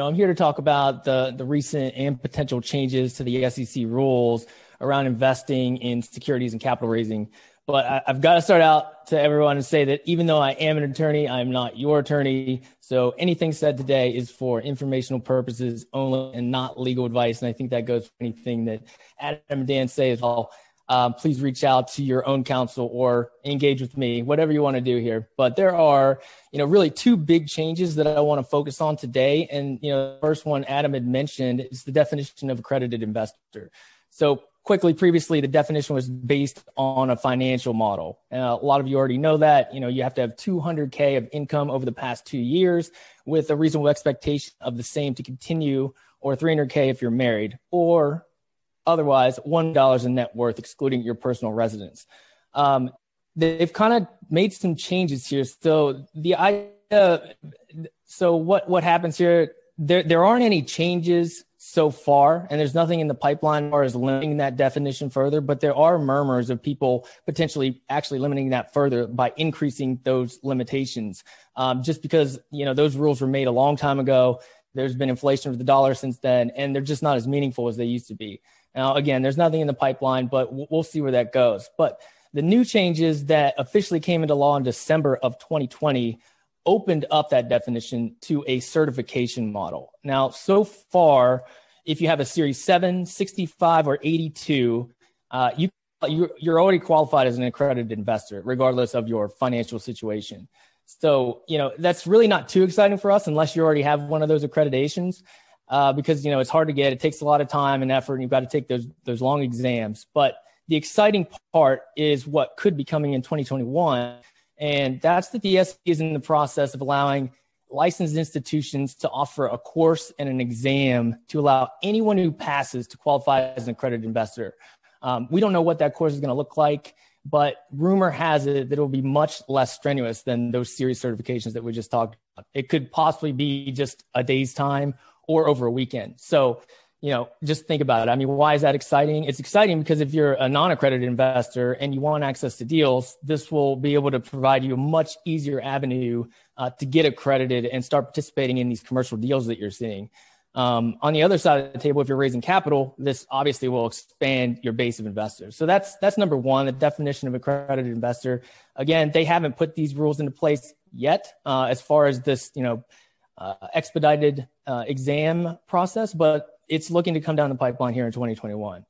know, I'm here to talk about the, the recent and potential changes to the SEC rules around investing in securities and capital raising. But I, have got to start out to everyone and say that even though I am an attorney, I'm not your attorney. So anything said today is for informational purposes only and not legal advice. And I think that goes for anything that Adam and Dan say as well. Um, please reach out to your own counsel or engage with me, whatever you want to do here. But there are, you know, really two big changes that I want to focus on today. And, you know, the first one Adam had mentioned is the definition of accredited investor. So quickly previously the definition was based on a financial model and a lot of you already know that you know you have to have 200k of income over the past two years with a reasonable expectation of the same to continue or 300k if you're married or otherwise $1 in net worth excluding your personal residence um, they've kind of made some changes here so the idea so what what happens here there there aren't any changes so far, and there's nothing in the pipeline as as limiting that definition further, but there are murmurs of people potentially actually limiting that further by increasing those limitations. Um, just because, you know, those rules were made a long time ago. There's been inflation of the dollar since then, and they're just not as meaningful as they used to be. Now, again, there's nothing in the pipeline, but we'll see where that goes. But the new changes that officially came into law in December of 2020 opened up that definition to a certification model. Now, so far, if you have a Series 7, 65, or 82, uh, you you're, you're already qualified as an accredited investor, regardless of your financial situation. So, you know, that's really not too exciting for us unless you already have one of those accreditations, uh, because, you know, it's hard to get. It takes a lot of time and effort, and you've got to take those, those long exams. But the exciting part is what could be coming in 2021 and that's that the SEC is in the process of allowing licensed institutions to offer a course and an exam to allow anyone who passes to qualify as an accredited investor. Um, we don't know what that course is going to look like, but rumor has it that it will be much less strenuous than those series certifications that we just talked about. It could possibly be just a day's time or over a weekend. So you know, just think about it. I mean, why is that exciting? It's exciting because if you're a non-accredited investor and you want access to deals, this will be able to provide you a much easier avenue uh, to get accredited and start participating in these commercial deals that you're seeing. Um, on the other side of the table, if you're raising capital, this obviously will expand your base of investors. So that's that's number one, the definition of accredited investor. Again, they haven't put these rules into place yet uh, as far as this, you know, expedited uh, exam process, but it's looking to come down the pipeline here in 2021.